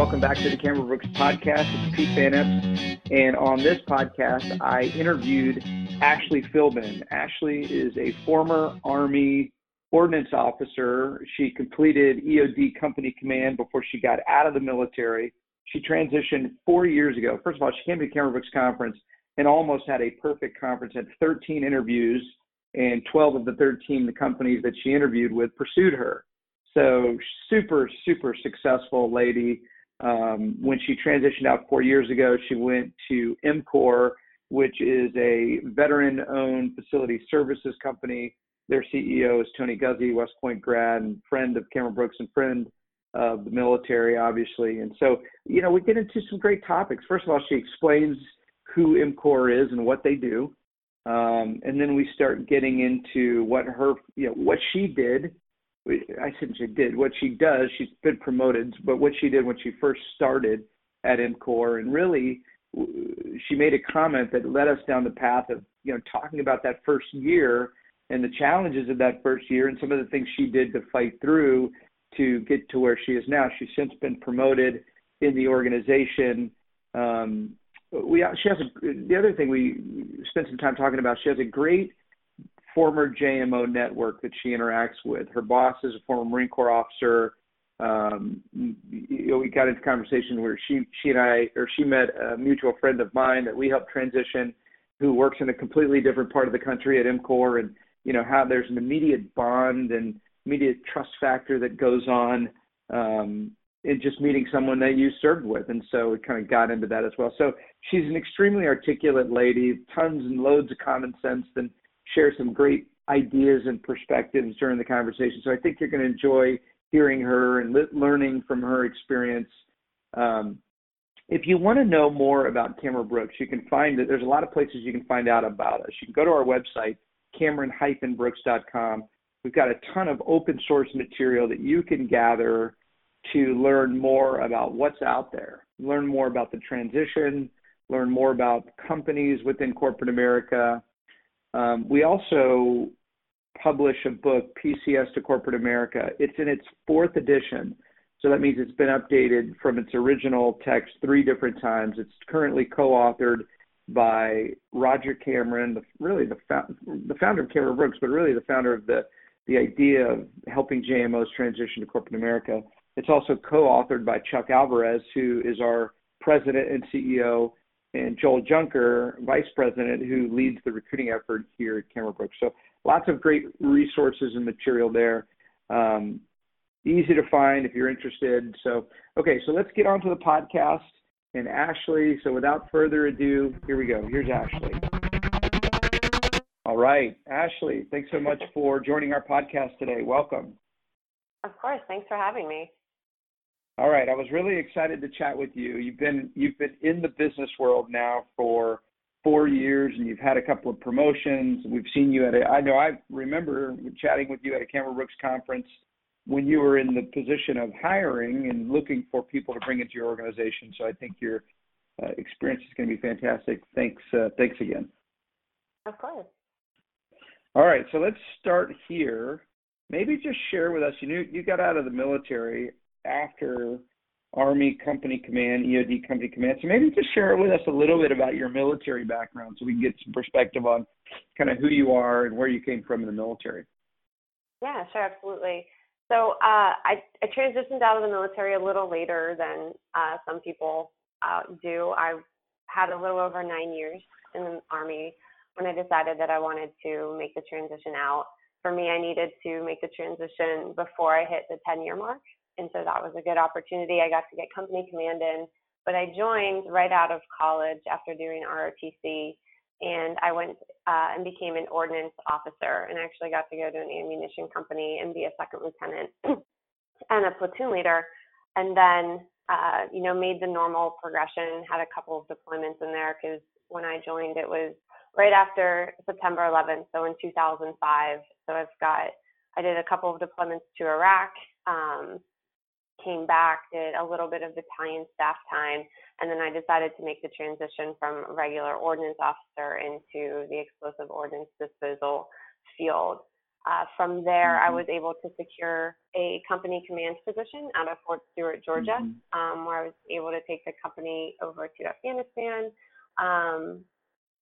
welcome back to the Cameron Brooks podcast. It's Pete Van and on this podcast, I interviewed Ashley Philbin. Ashley is a former Army ordnance officer. She completed EOD company command before she got out of the military. She transitioned four years ago. First of all, she came to the Cameron Brooks conference and almost had a perfect conference, had 13 interviews, and 12 of the 13 the companies that she interviewed with pursued her. So super, super successful lady. Um, when she transitioned out four years ago, she went to EMCOR, which is a veteran-owned facility services company. Their CEO is Tony Guzzi, West Point grad and friend of Cameron Brooks and friend of the military, obviously. And so, you know, we get into some great topics. First of all, she explains who EMCOR is and what they do. Um, and then we start getting into what her, you know, what she did I shouldn't did what she does. She's been promoted, but what she did when she first started at EMCOR, and really, she made a comment that led us down the path of you know talking about that first year and the challenges of that first year and some of the things she did to fight through to get to where she is now. She's since been promoted in the organization. Um, we she has a, the other thing we spent some time talking about. She has a great former JMO network that she interacts with. Her boss is a former Marine Corps officer. Um, you know, we got into conversation where she she and I or she met a mutual friend of mine that we helped transition, who works in a completely different part of the country at EMCOR, and you know how there's an immediate bond and immediate trust factor that goes on um, in just meeting someone that you served with, and so we kind of got into that as well. So she's an extremely articulate lady, tons and loads of common sense, and share some great ideas and perspectives during the conversation. So I think you're going to enjoy hearing her and learning from her experience. Um, if you want to know more about Cameron Brooks, you can find that there's a lot of places you can find out about us. You can go to our website, cameron-brooks.com. We've got a ton of open source material that you can gather to learn more about what's out there, learn more about the transition, learn more about companies within corporate America, um, we also publish a book, PCS to Corporate America. It's in its fourth edition. So that means it's been updated from its original text three different times. It's currently co-authored by Roger Cameron, really the, the founder of Cameron Brooks, but really the founder of the, the idea of helping JMOs transition to corporate America. It's also co-authored by Chuck Alvarez, who is our president and CEO, and Joel Junker, vice president, who leads the recruiting effort here at Cameron Brooks. So lots of great resources and material there. Um, easy to find if you're interested. So, okay, so let's get on to the podcast and Ashley. So without further ado, here we go. Here's Ashley. All right, Ashley, thanks so much for joining our podcast today. Welcome. Of course, thanks for having me. All right, I was really excited to chat with you. You've been you've been in the business world now for four years, and you've had a couple of promotions. We've seen you at a. I know I remember chatting with you at a Cameron Brooks conference when you were in the position of hiring and looking for people to bring into your organization. So I think your uh, experience is going to be fantastic. Thanks. Uh, thanks again. Of course. All right, so let's start here. Maybe just share with us. You knew you got out of the military after Army Company Command, EOD Company Command. So maybe just share with us a little bit about your military background so we can get some perspective on kind of who you are and where you came from in the military. Yeah, sure, absolutely. So uh, I, I transitioned out of the military a little later than uh, some people uh, do. I had a little over nine years in the Army when I decided that I wanted to make the transition out. For me, I needed to make the transition before I hit the 10 year mark. And so that was a good opportunity. I got to get company command in, but I joined right out of college after doing ROTC. And I went uh, and became an ordnance officer and actually got to go to an ammunition company and be a second lieutenant and a platoon leader. And then, uh, you know, made the normal progression, had a couple of deployments in there because when I joined, it was right after September 11th, so in 2005. So I've got, I did a couple of deployments to Iraq, um, came back, did a little bit of battalion staff time, and then I decided to make the transition from regular ordnance officer into the explosive ordnance disposal field. Uh, from there, mm-hmm. I was able to secure a company command position out of Fort Stewart, Georgia, mm-hmm. um, where I was able to take the company over to Afghanistan, um,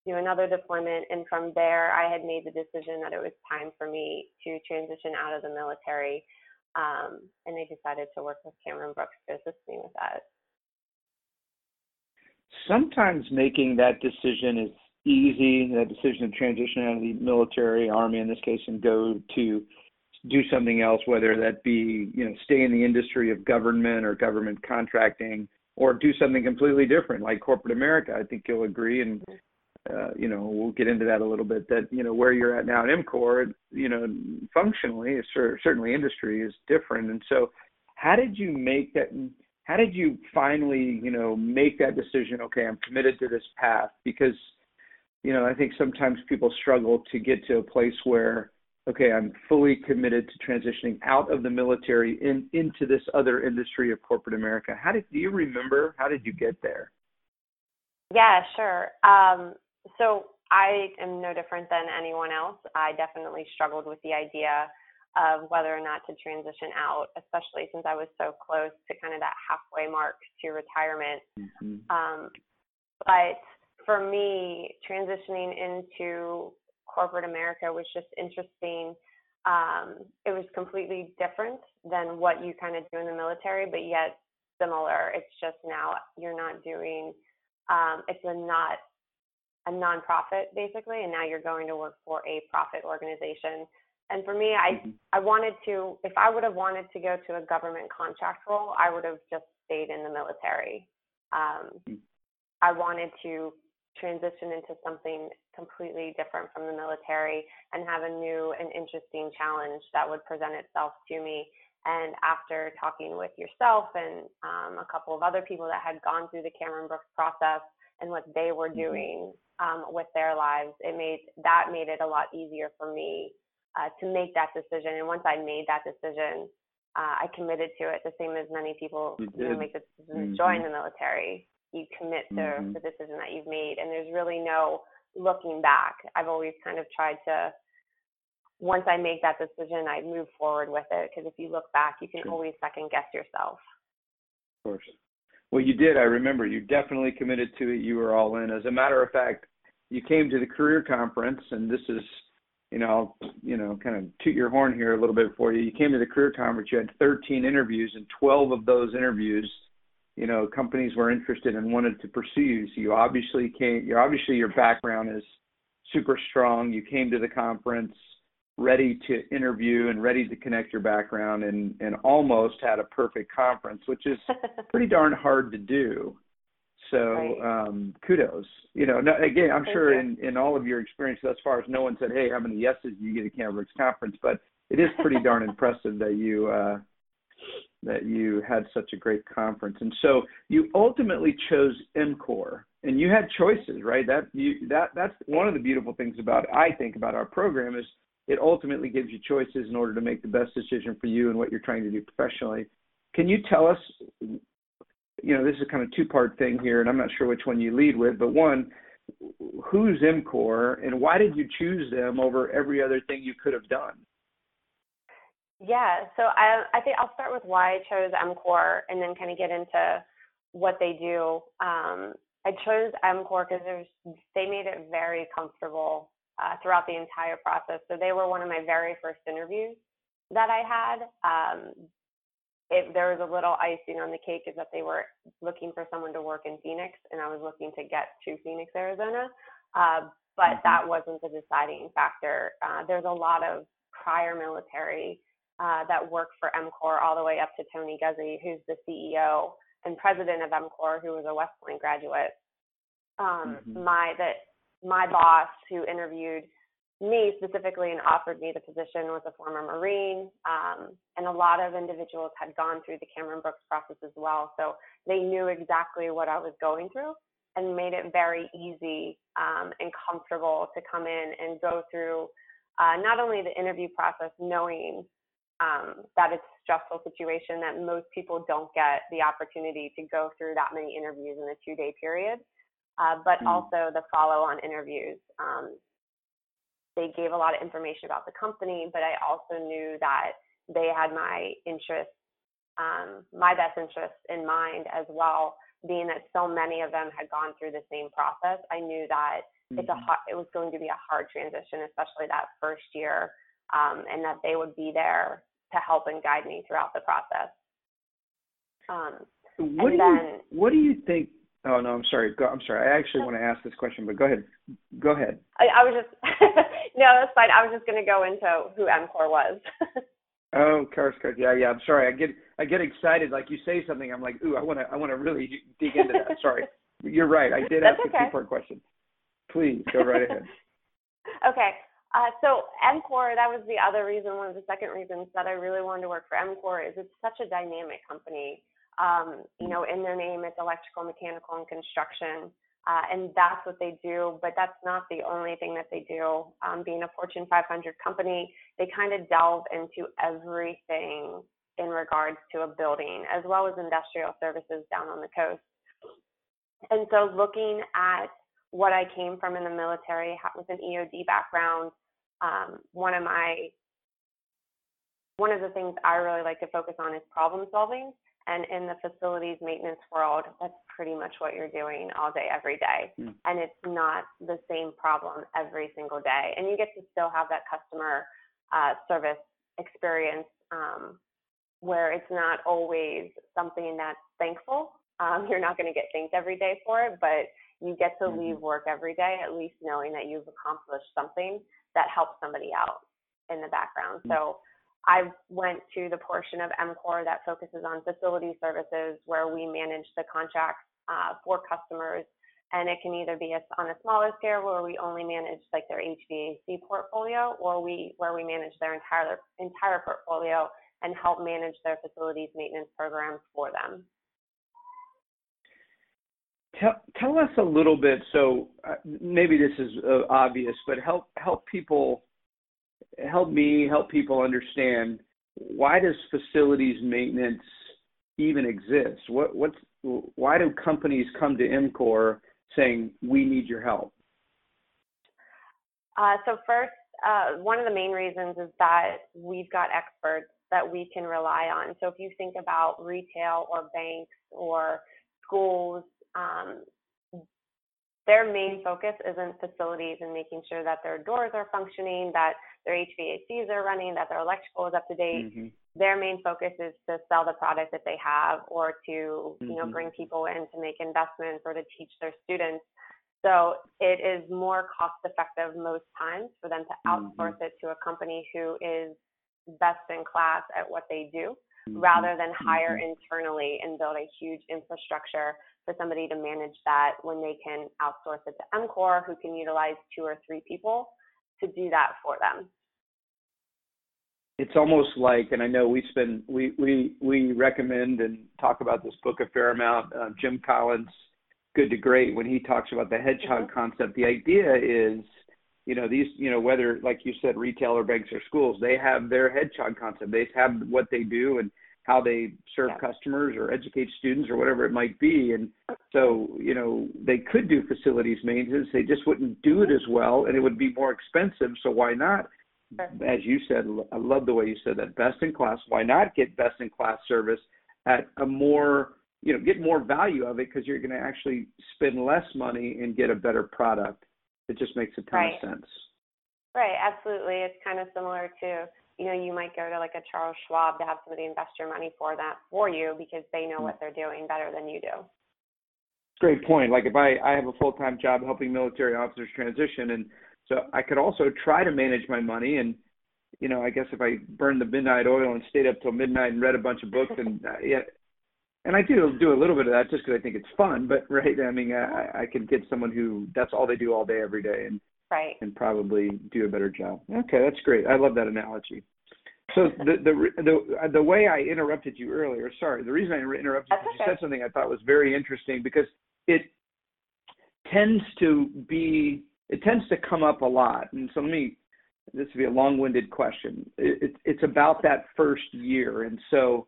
do another deployment, and from there, I had made the decision that it was time for me to transition out of the military, um, and I decided to work with Cameron Brooks to assist me with that. Sometimes making that decision is easy, that decision to transition out of the military, army in this case, and go to do something else, whether that be, you know, stay in the industry of government or government contracting, or do something completely different like corporate America. I think you'll agree, and uh, you know, we'll get into that a little bit. That you know where you're at now at EMCOR, you know, functionally, certainly industry is different, and so how did you make that? How did you finally, you know, make that decision? Okay, I'm committed to this path because you know, I think sometimes people struggle to get to a place where, okay, I'm fully committed to transitioning out of the military in, into this other industry of corporate America. How did do you remember? How did you get there? Yeah, sure. Um, so I am no different than anyone else. I definitely struggled with the idea of whether or not to transition out, especially since I was so close to kind of that halfway mark to retirement. Mm-hmm. Um, but for me, transitioning into corporate America was just interesting. Um, it was completely different than what you kind of do in the military, but yet similar. It's just now you're not doing. Um, it's a not a nonprofit basically, and now you're going to work for a profit organization. And for me, I mm-hmm. I wanted to. If I would have wanted to go to a government contract role, I would have just stayed in the military. Um, mm. I wanted to transition into something completely different from the military and have a new and interesting challenge that would present itself to me. And after talking with yourself and um, a couple of other people that had gone through the Cameron Brooks process and what they were mm-hmm. doing um, with their lives, it made that made it a lot easier for me uh, to make that decision. And once I made that decision, uh, I committed to it, the same as many people who make the decision mm-hmm. to join the military. You commit to mm-hmm. the decision that you've made and there's really no looking back. I've always kind of tried to once i make that decision i move forward with it because if you look back you can sure. always second guess yourself. Of course. Well you did. I remember you definitely committed to it. You were all in. As a matter of fact you came to the career conference and this is you know, I'll, you know, kind of toot your horn here a little bit for you. You came to the career conference. You had 13 interviews, and 12 of those interviews you know companies were interested and wanted to pursue you. So you obviously came. You obviously your background is super strong. You came to the conference ready to interview and ready to connect your background and and almost had a perfect conference, which is pretty darn hard to do. So right. um, kudos. You know, no, again, I'm Thank sure you. in in all of your experience thus far, as no one said, "Hey, how many yeses do you get at Cameron conference?" But it is pretty darn impressive that you uh, that you had such a great conference. And so you ultimately chose EMCOR and you had choices, right? That you that that's one of the beautiful things about I think about our program is it ultimately gives you choices in order to make the best decision for you and what you're trying to do professionally. Can you tell us you know, this is kind of two-part thing here and I'm not sure which one you lead with, but one who's EMCOR and why did you choose them over every other thing you could have done? Yeah, so I I think I'll start with why I chose EMCOR and then kind of get into what they do. Um, I chose EMCOR because they made it very comfortable uh, throughout the entire process. So they were one of my very first interviews that I had. Um, it, there was a little icing on the cake is that they were looking for someone to work in Phoenix, and I was looking to get to Phoenix, Arizona. Uh, but mm-hmm. that wasn't the deciding factor. Uh, there's a lot of prior military uh, that worked for EMCOR all the way up to Tony Guzzi, who's the CEO and president of EMCOR, who was a West Point graduate. Um, mm-hmm. My that my boss who interviewed me specifically and offered me the position was a former Marine, um, and a lot of individuals had gone through the Cameron Brooks process as well, so they knew exactly what I was going through and made it very easy um, and comfortable to come in and go through uh, not only the interview process, knowing um, that it's a stressful situation that most people don't get the opportunity to go through that many interviews in a two day period, uh, but mm. also the follow on interviews. Um, they gave a lot of information about the company, but I also knew that they had my interests, um, my best interests in mind as well. Being that so many of them had gone through the same process, I knew that mm-hmm. it's a mm-hmm. hard, it was going to be a hard transition, especially that first year, um, and that they would be there to help and guide me throughout the process. Um, what do then, you What do you think? Oh no, I'm sorry. Go, I'm sorry. I actually want to ask this question, but go ahead. Go ahead. I, I was just no, that's fine. I was just going to go into who EMCOR was. oh, Cars, Cars. Yeah, yeah. I'm sorry. I get I get excited. Like you say something, I'm like, ooh, I want to I want to really dig into that. sorry. You're right. I did ask okay. a two part question. Please go right ahead. okay. Uh, so EMCOR, that was the other reason, one of the second reasons that I really wanted to work for EMCOR is it's such a dynamic company. Um, you know, in their name, it's electrical, mechanical, and construction. Uh, and that's what they do, but that's not the only thing that they do. Um, being a Fortune 500 company, they kind of delve into everything in regards to a building, as well as industrial services down on the coast. And so, looking at what I came from in the military with an EOD background, um, one of my one of the things I really like to focus on is problem solving. And in the facilities maintenance world, that's pretty much what you're doing all day, every day. Mm. And it's not the same problem every single day. And you get to still have that customer uh, service experience um, where it's not always something that's thankful. Um, you're not going to get thanked every day for it, but you get to mm-hmm. leave work every day at least knowing that you've accomplished something that helps somebody out in the background. Mm-hmm. So I went to the portion of EMCOR that focuses on facility services where we manage the contracts uh, for customers. And it can either be on a smaller scale where we only manage like their HVAC portfolio or we where we manage their entire entire portfolio and help manage their facilities maintenance programs for them. Tell, tell us a little bit. So uh, maybe this is uh, obvious, but help help people help me help people understand why does facilities maintenance even exist? What what's why do companies come to EMCOR saying we need your help? Uh, so first, uh, one of the main reasons is that we've got experts that we can rely on. So if you think about retail or banks or schools, um, their main focus isn't facilities and making sure that their doors are functioning, that their HVACs are running, that their electrical is up to date. Mm-hmm. Their main focus is to sell the product that they have or to, mm-hmm. you know, mm-hmm. bring people in to make investments or to teach their students. So it is more cost effective most times for them to outsource mm-hmm. it to a company who is best in class at what they do. Rather than hire mm-hmm. internally and build a huge infrastructure for somebody to manage that when they can outsource it to EMCOR who can utilize two or three people to do that for them. It's almost like, and I know we spend we we we recommend and talk about this book a fair amount. Uh, Jim Collins, Good to Great, when he talks about the hedgehog mm-hmm. concept, the idea is, you know, these, you know, whether like you said, retail or banks or schools, they have their hedgehog concept. They have what they do, and how they serve yeah. customers or educate students or whatever it might be. And so, you know, they could do facilities maintenance. They just wouldn't do it as well and it would be more expensive. So why not? As you said, I love the way you said that best in class. Why not get best in class service at a more, you know, get more value of it because you're going to actually spend less money and get a better product. It just makes a ton right. of sense. Right, absolutely. It's kind of similar to you know, you might go to like a Charles Schwab to have somebody invest your money for that for you because they know what they're doing better than you do. Great point. Like if I I have a full time job helping military officers transition, and so I could also try to manage my money and. You know, I guess if I burned the midnight oil and stayed up till midnight and read a bunch of books, and uh, yeah, and I do do a little bit of that just because I think it's fun. But right, I mean, I, I could get someone who that's all they do all day, every day, and right. and probably do a better job. Okay, that's great. I love that analogy. So the the the uh, the way I interrupted you earlier, sorry, the reason I interrupted that's you, okay. you said something I thought was very interesting because it tends to be it tends to come up a lot. And so let me this would be a long-winded question. It, it, it's about that first year, and so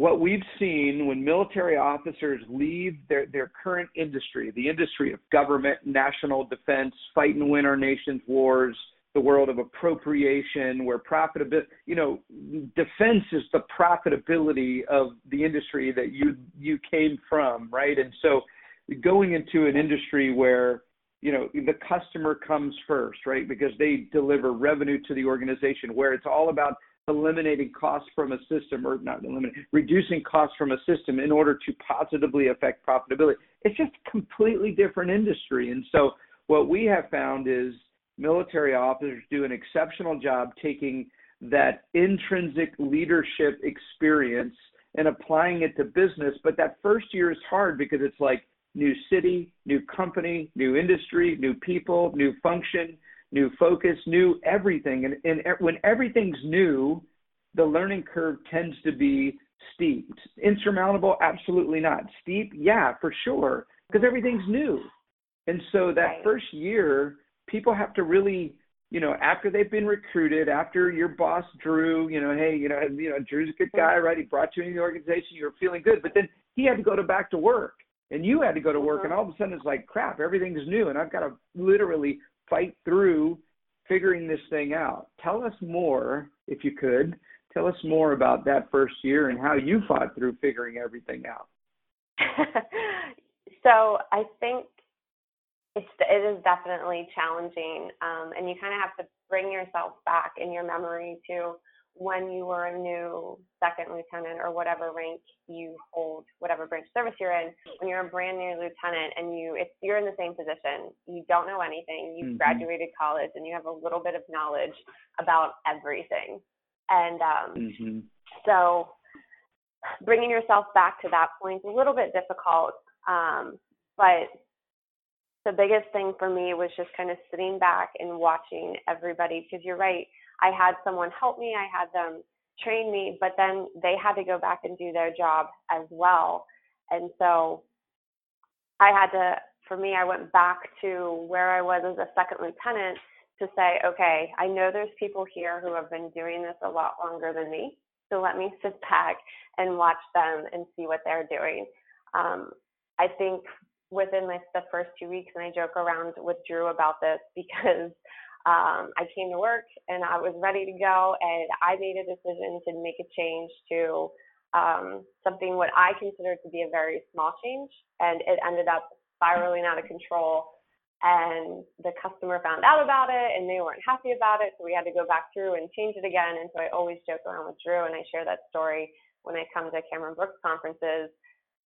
what we've seen when military officers leave their, their current industry, the industry of government, national defense, fight and win our nation's wars, the world of appropriation, where profitability, you know, defense is the profitability of the industry that you you came from, right? And so, going into an industry where you know the customer comes first, right? Because they deliver revenue to the organization, where it's all about eliminating costs from a system or not eliminating reducing costs from a system in order to positively affect profitability. It's just a completely different industry. And so what we have found is military officers do an exceptional job taking that intrinsic leadership experience and applying it to business. But that first year is hard because it's like new city new company new industry new people new function new focus, new everything. And, and when everything's new, the learning curve tends to be steep. Insurmountable? Absolutely not. Steep? Yeah, for sure, because everything's new. And so that right. first year, people have to really, you know, after they've been recruited, after your boss Drew, you know, hey, you know, you know, Drew's a good guy, right? He brought you into the organization, you were feeling good, but then he had to go to back to work, and you had to go to work, and uh-huh. all of a sudden it's like crap, everything's new, and I've got to literally fight through figuring this thing out. Tell us more, if you could. Tell us more about that first year and how you fought through figuring everything out. so I think it's it is definitely challenging, um, and you kind of have to bring yourself back in your memory to when you were a new second lieutenant or whatever rank you hold, whatever branch service you're in, when you're a brand new lieutenant and you it's you're in the same position, you don't know anything, you've mm-hmm. graduated college and you have a little bit of knowledge about everything. And um, mm-hmm. so bringing yourself back to that point is a little bit difficult. Um, but the biggest thing for me was just kind of sitting back and watching everybody because you're right I had someone help me, I had them train me, but then they had to go back and do their job as well. And so I had to, for me, I went back to where I was as a second lieutenant to say, okay, I know there's people here who have been doing this a lot longer than me. So let me sit back and watch them and see what they're doing. Um, I think within like the first two weeks, and I joke around with Drew about this because um, I came to work and I was ready to go, and I made a decision to make a change to um, something what I considered to be a very small change, and it ended up spiraling out of control. And the customer found out about it, and they weren't happy about it, so we had to go back through and change it again. And so I always joke around with Drew, and I share that story when I come to Cameron Brooks conferences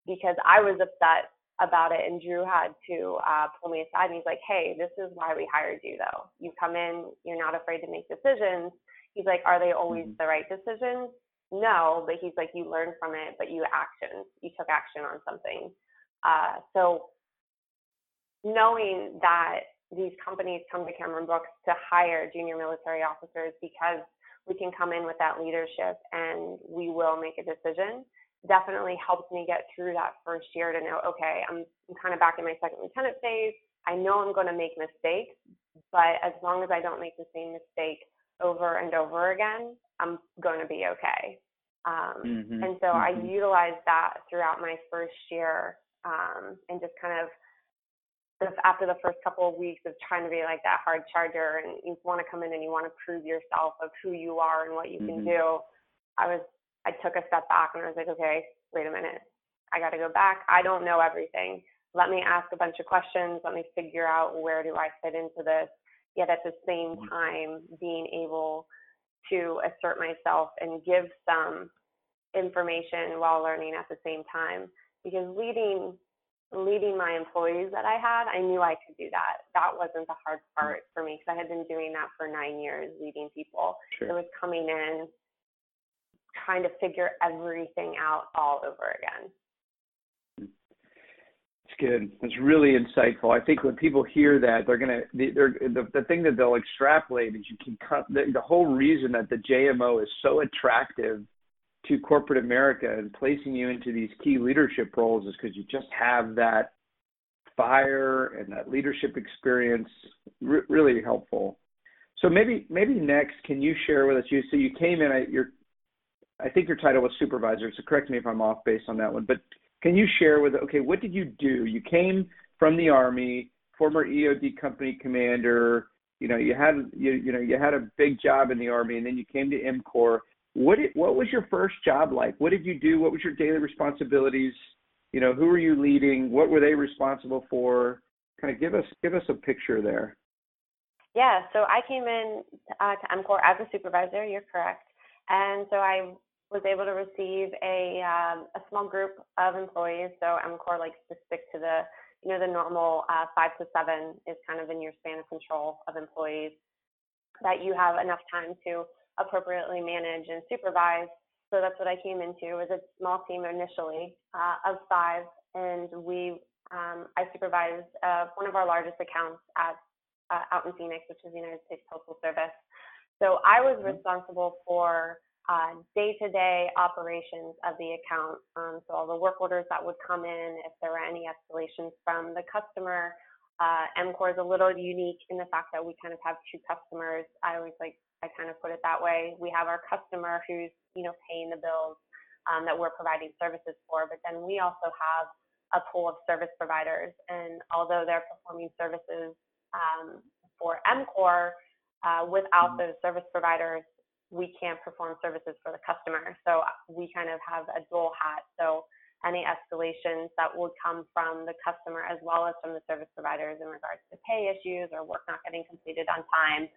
because I was upset about it and Drew had to uh, pull me aside and he's like, Hey, this is why we hired you though. You come in, you're not afraid to make decisions. He's like, Are they always mm-hmm. the right decisions? No, but he's like, You learn from it, but you action, you took action on something. Uh, so knowing that these companies come to Cameron Brooks to hire junior military officers because we can come in with that leadership and we will make a decision definitely helped me get through that first year to know, okay, I'm, I'm kind of back in my second lieutenant phase. I know I'm going to make mistakes, but as long as I don't make the same mistake over and over again, I'm going to be okay. Um, mm-hmm. And so mm-hmm. I utilized that throughout my first year um, and just kind of after the first couple of weeks of trying to be like that hard charger and you want to come in and you want to prove yourself of who you are and what you mm-hmm. can do, I was I took a step back and I was like, okay, wait a minute. I got to go back. I don't know everything. Let me ask a bunch of questions. Let me figure out where do I fit into this. Yet at the same time, being able to assert myself and give some information while learning at the same time. Because leading leading my employees that I had, I knew I could do that. That wasn't the hard mm-hmm. part for me because I had been doing that for nine years, leading people. Sure. It was coming in, trying to figure everything out all over again. It's good. It's really insightful. I think when people hear that, they're gonna they're the the thing that they'll extrapolate is you can cut the, the whole reason that the JMO is so attractive to corporate America and placing you into these key leadership roles is because you just have that fire and that leadership experience. R- really helpful. So maybe maybe next, can you share with us? You so you came in. You're I think your title was supervisor, so correct me if I'm off based on that one. But can you share with okay, what did you do? You came from the army, former EOD company commander. You know, you had you you know you had a big job in the army, and then you came to EMCOR. What did, what was your first job like? What did you do? What was your daily responsibilities? You know, who were you leading? What were they responsible for? Kind of give us give us a picture there. Yeah, so I came in uh, to EMCOR as a supervisor. You're correct, and so I was able to receive a um, a small group of employees. So EMCOR likes to stick to the you know the normal uh, five to seven is kind of in your span of control of employees that you have enough time to appropriately manage and supervise. So that's what I came into was a small team initially uh, of five, and we um, I supervised uh, one of our largest accounts at uh, out in Phoenix, which is the United States Postal Service. So I was mm-hmm. responsible for uh, day-to-day operations of the account. Um, so all the work orders that would come in, if there were any escalations from the customer. Uh, EMCOR is a little unique in the fact that we kind of have two customers. I always like I kind of put it that way. We have our customer who's you know paying the bills um, that we're providing services for, but then we also have a pool of service providers. And although they're performing services um, for EMCOR, uh, without mm-hmm. those service providers, we can't perform services for the customer. So we kind of have a dual hat. So any escalations that would come from the customer as well as from the service providers in regards to pay issues or work not getting completed on time,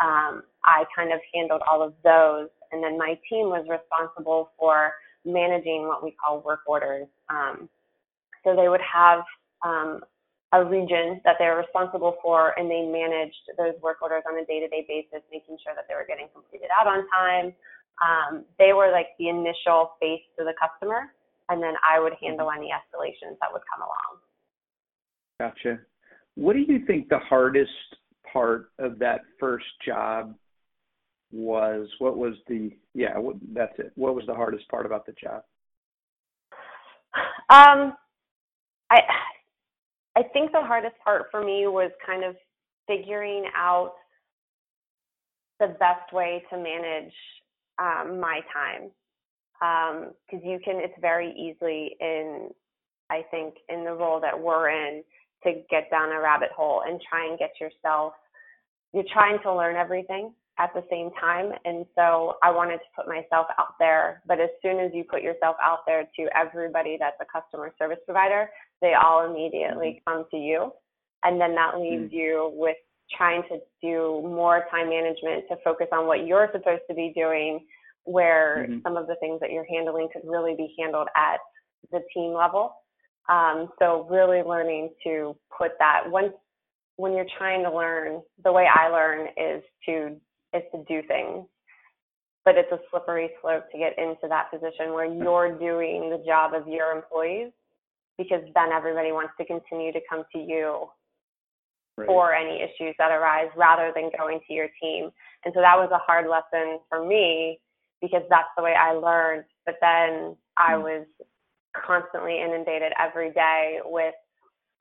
um, I kind of handled all of those. And then my team was responsible for managing what we call work orders. Um, so they would have um, a region that they're responsible for and they managed those work orders on a day-to-day basis, making sure that they were getting completed out on time. Um, they were like the initial face to the customer, and then I would handle mm-hmm. any escalations that would come along. Gotcha. What do you think the hardest part of that first job was? What was the yeah? What, that's it. What was the hardest part about the job? Um, I I think the hardest part for me was kind of figuring out the best way to manage um, my time. Because um, you can it's very easily in i think in the role that we're in to get down a rabbit hole and try and get yourself you're trying to learn everything at the same time and so i wanted to put myself out there but as soon as you put yourself out there to everybody that's a customer service provider they all immediately mm-hmm. come to you. And then that leaves mm-hmm. you with trying to do more time management to focus on what you're supposed to be doing, where mm-hmm. some of the things that you're handling could really be handled at the team level. Um, so really learning to put that once when you're trying to learn, the way I learn is to is to do things. But it's a slippery slope to get into that position where you're doing the job of your employees because then everybody wants to continue to come to you right. for any issues that arise rather than going to your team. And so that was a hard lesson for me because that's the way I learned. But then I mm. was constantly inundated every day with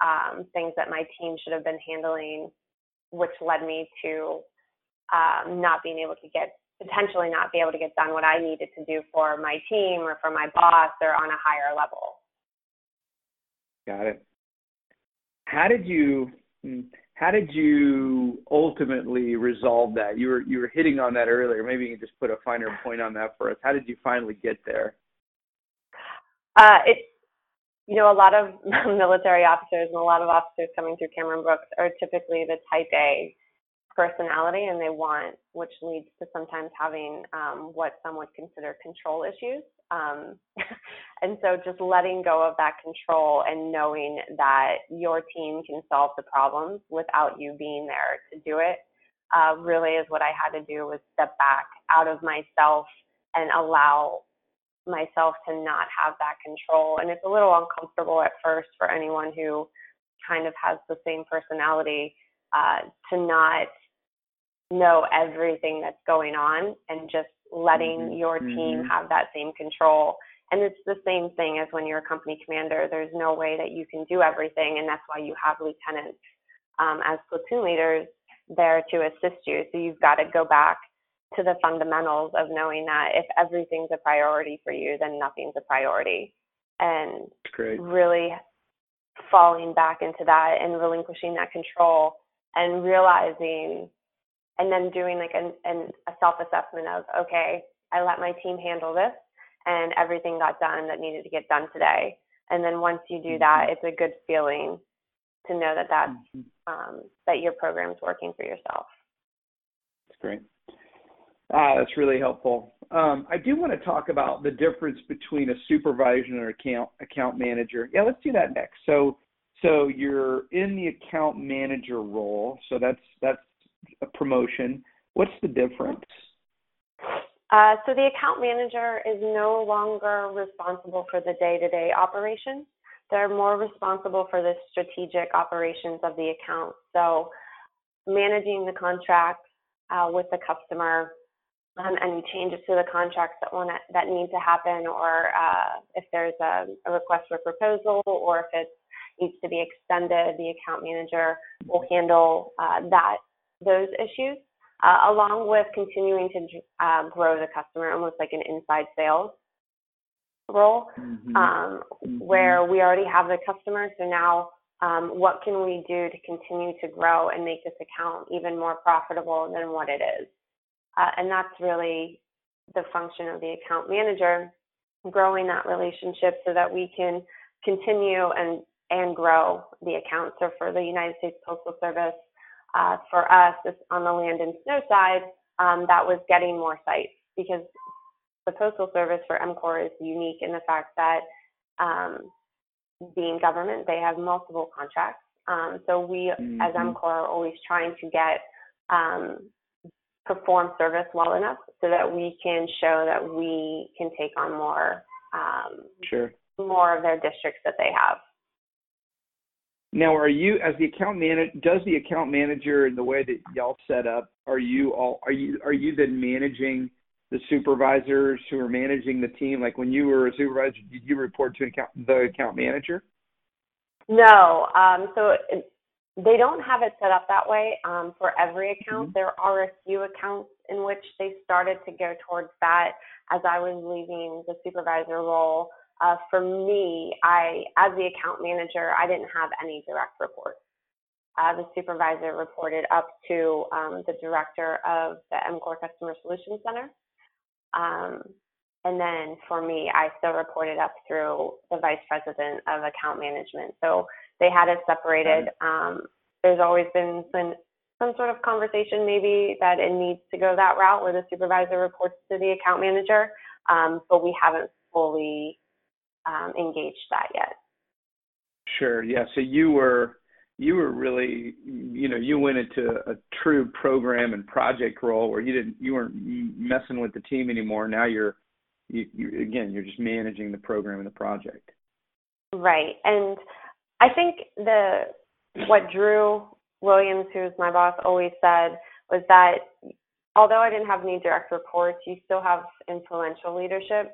um, things that my team should have been handling, which led me to um, not being able to get potentially not be able to get done what I needed to do for my team or for my boss or on a higher level. Got it. How did you hmm, how did you ultimately resolve that? You were you were hitting on that earlier. Maybe you can just put a finer point on that for us. How did you finally get there? Uh, it, you know, a lot of military officers and a lot of officers coming through Cameron Brooks are typically the type A personality, and they want, which leads to sometimes having um, what some would consider control issues. Um, and so just letting go of that control and knowing that your team can solve the problems without you being there to do it uh, really is what I had to do was step back out of myself and allow myself to not have that control. And it's a little uncomfortable at first for anyone who kind of has the same personality uh, to not know everything that's going on and just letting mm-hmm. your team mm-hmm. have that same control. And it's the same thing as when you're a company commander. There's no way that you can do everything, and that's why you have lieutenants um, as platoon leaders there to assist you. So you've got to go back to the fundamentals of knowing that if everything's a priority for you, then nothing's a priority. And really falling back into that and relinquishing that control and realizing and then doing like an, an a self assessment of okay i let my team handle this and everything got done that needed to get done today. And then once you do that mm-hmm. it's a good feeling to know that that's mm-hmm. um, that your program's working for yourself. That's great. Ah, that's really helpful. Um, i do want to talk about the difference between a supervisor and an account account manager. Yeah let's do that next. So so you're in the account manager role. So that's that's a promotion. What's the difference? Uh, so the account manager is no longer responsible for the day-to-day operations. They're more responsible for the strategic operations of the account. So managing the contract uh, with the customer, um, any changes to the contracts that want that need to happen, or uh, if there's a, a, request for proposal, or if it needs to be extended, the account manager will handle uh, that those issues, uh, along with continuing to uh, grow the customer, almost like an inside sales role, mm-hmm. Um, mm-hmm. where we already have the customer. So now, um, what can we do to continue to grow and make this account even more profitable than what it is? Uh, and that's really the function of the account manager, growing that relationship so that we can continue and and grow the account. So for the United States Postal Service, uh, for us on the land and snow side, um, that was getting more sites because the Postal Service for EMCOR is unique in the fact that um, being government, they have multiple contracts. Um, so we, mm-hmm. as EMCOR, are always trying to get um, perform service well enough so that we can show that we can take on more um, sure. more of their districts that they have. Now, are you as the account manager? Does the account manager in the way that y'all set up? Are you all? Are you are you then managing the supervisors who are managing the team? Like when you were a supervisor, did you report to account, the account manager? No. Um, so it, they don't have it set up that way um, for every account. Mm-hmm. There are a few accounts in which they started to go towards that as I was leaving the supervisor role. Uh, for me, I, as the account manager, I didn't have any direct reports. Uh, the supervisor reported up to um, the director of the EMCOR Customer Solutions Center. Um, and then for me, I still reported up through the vice president of account management. So they had it separated. Um, there's always been some, some sort of conversation maybe that it needs to go that route where the supervisor reports to the account manager, um, but we haven't fully um, engaged that yet. Sure. Yeah. So you were you were really you know you went into a true program and project role where you didn't you weren't messing with the team anymore. Now you're you, you again you're just managing the program and the project. Right. And I think the what Drew Williams, who's my boss, always said was that although I didn't have any direct reports, you still have influential leadership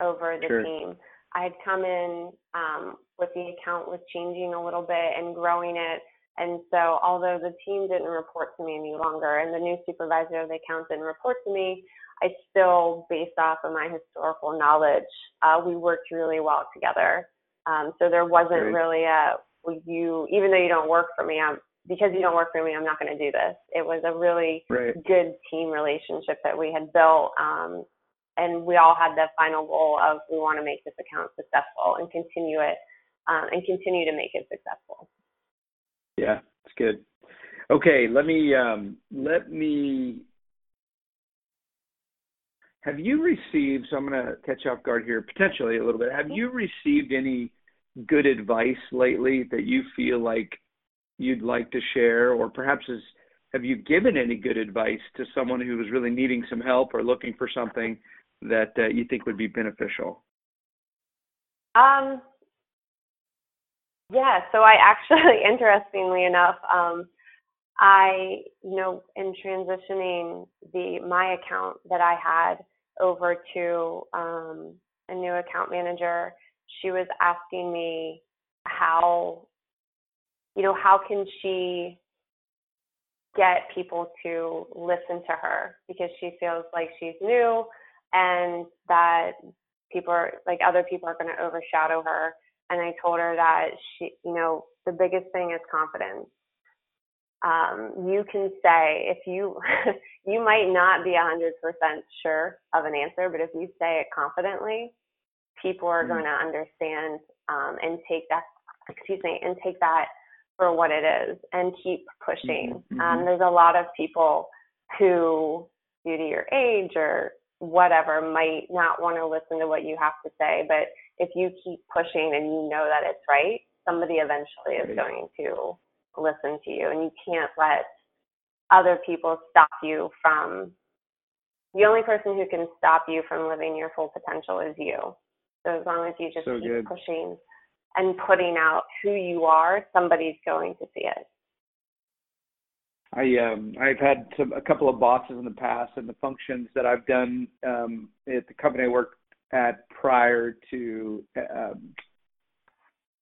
over the sure. team. I had come in um, with the account was changing a little bit and growing it. And so, although the team didn't report to me any longer, and the new supervisor of the account didn't report to me, I still, based off of my historical knowledge, uh, we worked really well together. Um, so there wasn't Great. really a well, you, even though you don't work for me, I'm because you don't work for me, I'm not going to do this. It was a really right. good team relationship that we had built, um, and we all had the final goal of we want to make this account successful and continue it um, and continue to make it successful. Yeah, it's good. Okay, let me um, let me. Have you received? So I'm going to catch off guard here, potentially a little bit. Have you received any good advice lately that you feel like you'd like to share, or perhaps is have you given any good advice to someone who was really needing some help or looking for something that uh, you think would be beneficial? Um, yeah, so I actually, interestingly enough, um, I, you know, in transitioning the my account that I had over to um, a new account manager, she was asking me how, you know, how can she get people to listen to her because she feels like she's new and that people are like other people are going to overshadow her and i told her that she you know the biggest thing is confidence um, you can say if you you might not be a hundred percent sure of an answer but if you say it confidently people are mm-hmm. going to understand um, and take that excuse me and take that for what it is and keep pushing. Mm-hmm. Um, mm-hmm. there's a lot of people who, due to your age or whatever, might not want to listen to what you have to say. But if you keep pushing and you know that it's right, somebody eventually is going to listen to you. And you can't let other people stop you from the only person who can stop you from living your full potential is you. So as long as you just so keep good. pushing and putting out who you are, somebody's going to see it. I um I've had some a couple of bosses in the past and the functions that I've done um at the company I worked at prior to um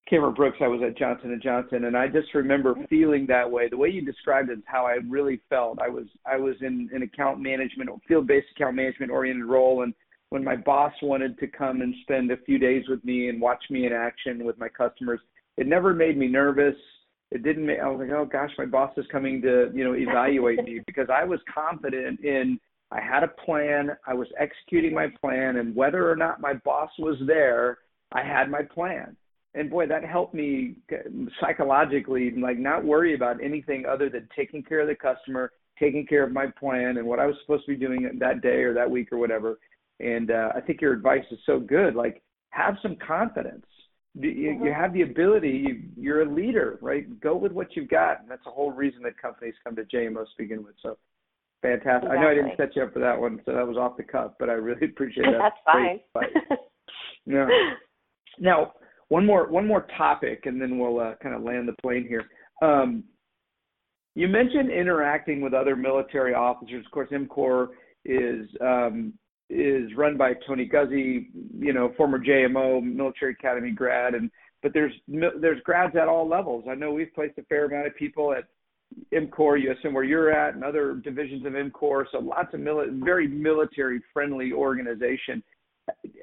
Cameron Brooks I was at Johnson and Johnson and I just remember feeling that way. The way you described it is how I really felt. I was I was in an account management field based account management oriented role and when my boss wanted to come and spend a few days with me and watch me in action with my customers, it never made me nervous. It didn't make I was like, oh gosh, my boss is coming to, you know, evaluate me because I was confident in I had a plan, I was executing my plan, and whether or not my boss was there, I had my plan. And boy, that helped me psychologically, like not worry about anything other than taking care of the customer, taking care of my plan and what I was supposed to be doing that day or that week or whatever and uh, I think your advice is so good. Like, have some confidence. You, mm-hmm. you have the ability. You, you're a leader, right? Go with what you've got. And that's the whole reason that companies come to JMO to begin with. So, fantastic. Exactly. I know I didn't set you up for that one, so that was off the cuff, but I really appreciate that. that's fine. yeah. Now, one more one more topic, and then we'll uh, kind of land the plane here. Um, you mentioned interacting with other military officers. Of course, EMCOR is um, is run by Tony Guzzi, you know, former JMO military academy grad, and but there's there's grads at all levels. I know we've placed a fair amount of people at EMCOR, USM, where you're at, and other divisions of EMCOR. So lots of mili- very military friendly organization.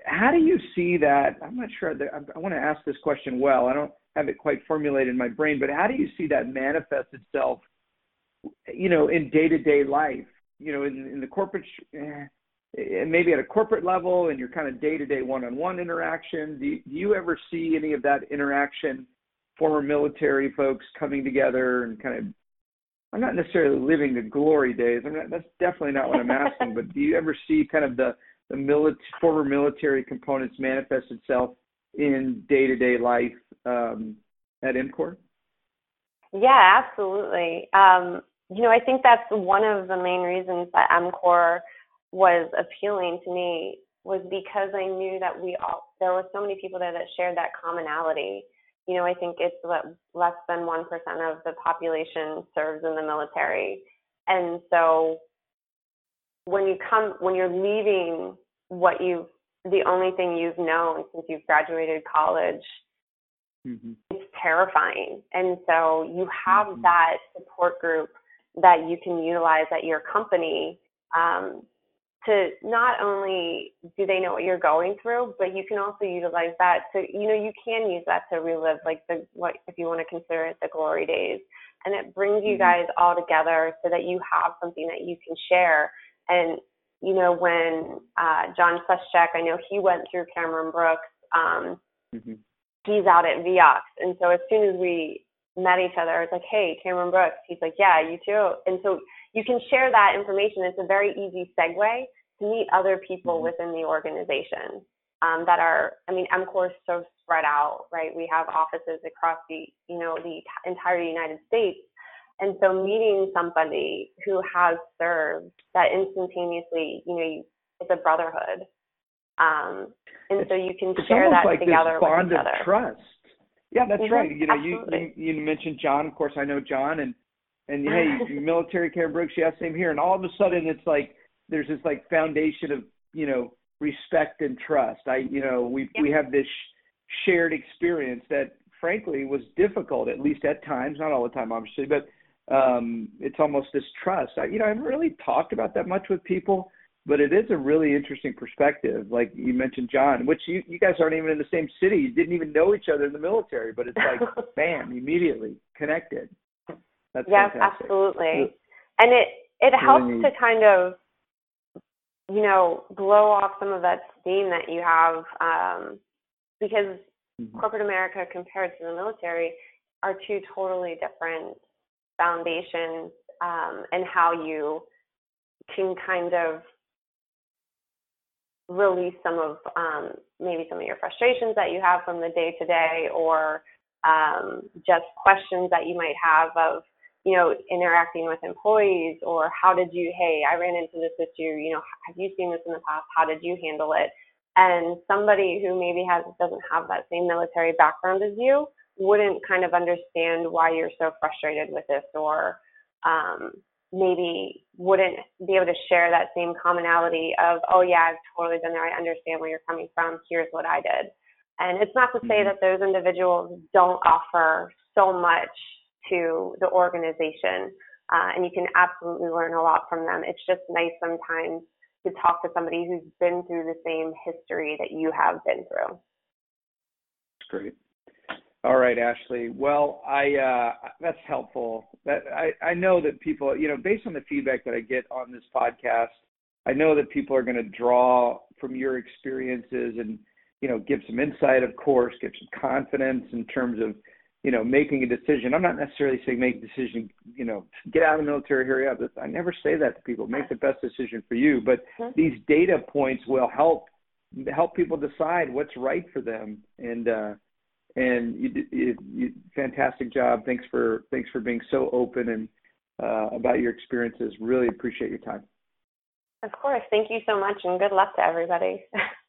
How do you see that? I'm not sure. That, I, I want to ask this question well. I don't have it quite formulated in my brain, but how do you see that manifest itself? You know, in day to day life. You know, in, in the corporate. Eh, and maybe at a corporate level and your kind of day-to-day one-on-one interaction do you, do you ever see any of that interaction former military folks coming together and kind of i'm not necessarily living the glory days i'm not that's definitely not what i'm asking but do you ever see kind of the the mili- former military components manifest itself in day-to-day life um, at EMCOR? Yeah, absolutely. Um, you know, I think that's one of the main reasons that EMCOR was appealing to me was because I knew that we all there were so many people there that shared that commonality. You know, I think it's that less than one percent of the population serves in the military, and so when you come when you're leaving what you've the only thing you've known since you've graduated college mm-hmm. it's terrifying and so you have mm-hmm. that support group that you can utilize at your company um, to not only do they know what you're going through, but you can also utilize that to, you know, you can use that to relive like the, what, if you want to consider it the glory days. And it brings you mm-hmm. guys all together so that you have something that you can share. And, you know, when uh, John Suschek, I know he went through Cameron Brooks, um, mm-hmm. he's out at VOX. And so as soon as we met each other, it's like, hey, Cameron Brooks. He's like, yeah, you too. And so you can share that information. It's a very easy segue to meet other people mm-hmm. within the organization um, that are, I mean, EMCOR is so spread out, right? We have offices across the, you know, the entire United States. And so meeting somebody who has served that instantaneously, you know, it's a brotherhood. Um, and it's, so you can share that like together with each other. Trust. Yeah, that's mm-hmm. right. You know, you, you you mentioned John. Of course, I know John, and and hey, military Cameron Brooks. Yeah, same here. And all of a sudden, it's like there's this like foundation of you know respect and trust. I you know we we have this shared experience that frankly was difficult at least at times, not all the time obviously, but um, it's almost this trust. I, you know, I haven't really talked about that much with people, but it is a really interesting perspective. Like you mentioned, John, which you you guys aren't even in the same city, you didn't even know each other in the military, but it's like bam, immediately connected. That's yes, fantastic. absolutely, and it it helps to kind of you know blow off some of that steam that you have um, because Mhm. corporate America compared to the military are two totally different foundations um, and how you can kind of release some of um, maybe some of your frustrations that you have from the day to day or um, just questions that you might have of you know interacting with employees or how did you hey i ran into this issue you know have you seen this in the past? How did you handle it? And somebody who maybe has doesn't have that same military background as you wouldn't kind of understand why you're so frustrated with this or um, maybe wouldn't be able to share that same commonality of oh yeah i've totally been there. I understand where you're coming from. Here's what i did. And it's not to say Mhm. that those individuals don't offer so much to the organization uh, and you can absolutely learn a lot from them it's just nice sometimes to talk to somebody who's been through the same history that you have been through Great. All right, Ashley. Well, I uh, that's helpful. That I, I know that people, you know, based on the feedback that I get on this podcast, I know that people are going to draw from your experiences and you know give some insight, of course, give some confidence in terms of you know making a decision. I'm not necessarily saying make a decision, you know, get out of the military, hurry up. I never say that to people. Make the best decision for you, but Mhm. these data points will help help people decide what's right for them and uh and you, did- you, you fantastic job thanks for thanks for being so open and uh about your experiences really appreciate your time of course thank you so much and good luck to everybody